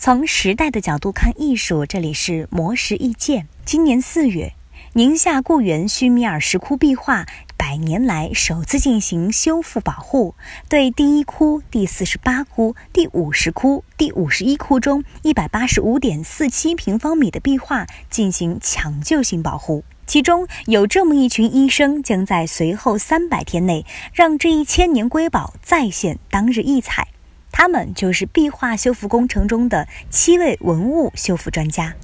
从时代的角度看艺术，这里是魔石意见。今年四月，宁夏固原须弥尔石窟壁画百年来首次进行修复保护，对第一窟、第四十八窟、第五十窟、第五十一窟中一百八十五点四七平方米的壁画进行抢救性保护。其中有这么一群医生，将在随后三百天内让这一千年瑰宝再现当日异彩。他们就是壁画修复工程中的七位文物修复专家。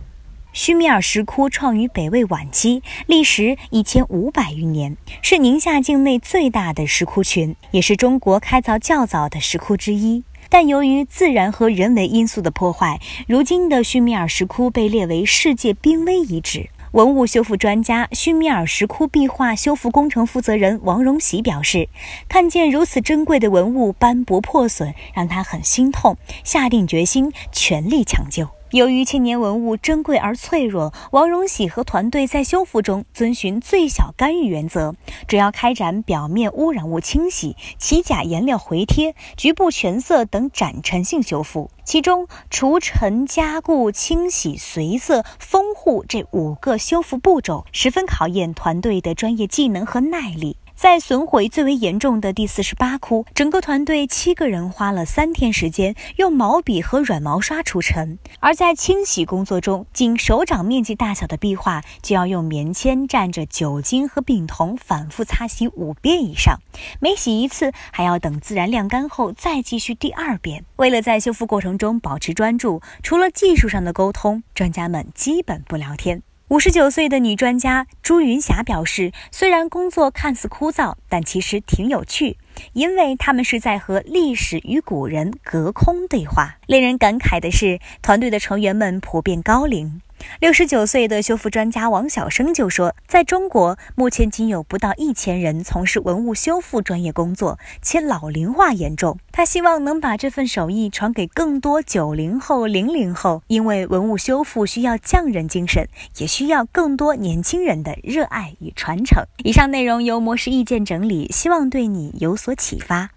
须弥尔石窟创于北魏晚期，历时一千五百余年，是宁夏境内最大的石窟群，也是中国开凿较早的石窟之一。但由于自然和人为因素的破坏，如今的须弥尔石窟被列为世界濒危遗址。文物修复专家、须弥尔石窟壁画修复工程负责人王荣喜表示：“看见如此珍贵的文物斑驳破损，让他很心痛，下定决心全力抢救。”由于千年文物珍贵而脆弱，王荣喜和团队在修复中遵循最小干预原则，主要开展表面污染物清洗、起甲颜料回贴、局部全色等展陈性修复。其中，除尘、加固、清洗、随色、封护这五个修复步骤，十分考验团队的专业技能和耐力。在损毁最为严重的第四十八窟，整个团队七个人花了三天时间，用毛笔和软毛刷除尘；而在清洗工作中，仅手掌面积大小的壁画就要用棉签蘸着酒精和丙酮反复擦洗五遍以上，每洗一次还要等自然晾干后再继续第二遍。为了在修复过程中保持专注，除了技术上的沟通，专家们基本不聊天。五十九岁的女专家朱云霞表示：“虽然工作看似枯燥，但其实挺有趣，因为他们是在和历史与古人隔空对话。”令人感慨的是，团队的成员们普遍高龄。六十九岁的修复专家王晓生就说：“在中国，目前仅有不到一千人从事文物修复专业工作，且老龄化严重。他希望能把这份手艺传给更多九零后、零零后，因为文物修复需要匠人精神，也需要更多年轻人的热爱与传承。”以上内容由模式意见整理，希望对你有所启发。